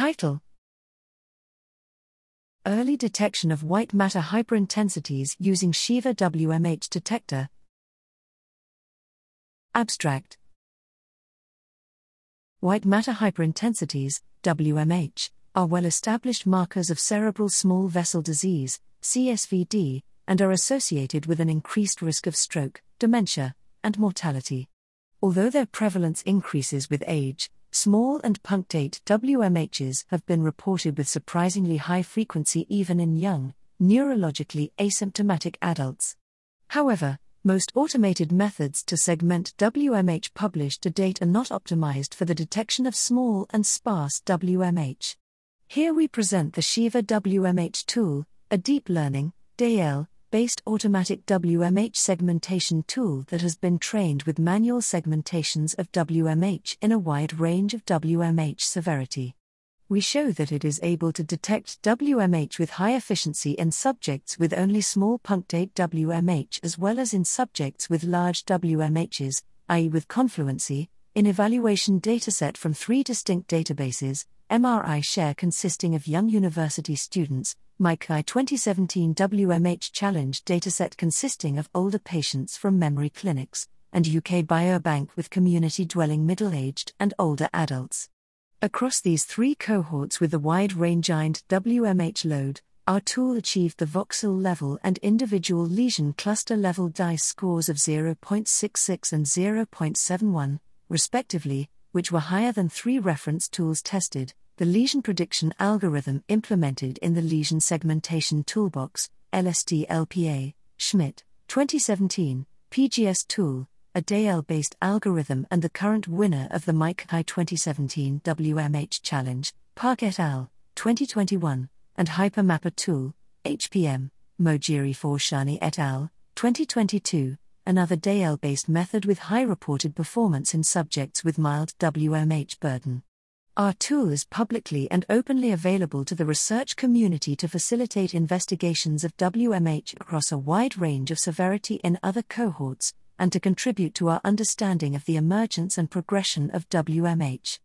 Title Early detection of white matter hyperintensities using Shiva WMH detector. Abstract White matter hyperintensities, WMH, are well established markers of cerebral small vessel disease, CSVD, and are associated with an increased risk of stroke, dementia, and mortality. Although their prevalence increases with age, small and punctate WMHs have been reported with surprisingly high frequency even in young, neurologically asymptomatic adults. However, most automated methods to segment WMH published to date are not optimized for the detection of small and sparse WMH. Here we present the Shiva WMH tool, a deep learning, DL, based automatic WMH segmentation tool that has been trained with manual segmentations of WMH in a wide range of WMH severity we show that it is able to detect WMH with high efficiency in subjects with only small punctate WMH as well as in subjects with large WMHs, i.e., with confluency, in evaluation dataset from three distinct databases MRI share consisting of young university students, MICCAI 2017 WMH Challenge dataset consisting of older patients from memory clinics, and UK Biobank with community dwelling middle aged and older adults. Across these three cohorts with the wide range-ind WMH load, our tool achieved the voxel level and individual lesion cluster level DICE scores of 0.66 and 0.71, respectively, which were higher than three reference tools tested. The lesion prediction algorithm implemented in the Lesion Segmentation Toolbox, LST LPA, Schmidt, 2017, PGS tool, a DL based algorithm and the current winner of the MICCAI 2017 WMH Challenge, Park et al., 2021, and Hypermapper Tool, HPM, Mojiri Forooshani et al., 2022, another DL based method with high reported performance in subjects with mild WMH burden. Our tool is publicly and openly available to the research community to facilitate investigations of WMH across a wide range of severity in other cohorts, and to contribute to our understanding of the emergence and progression of WMH.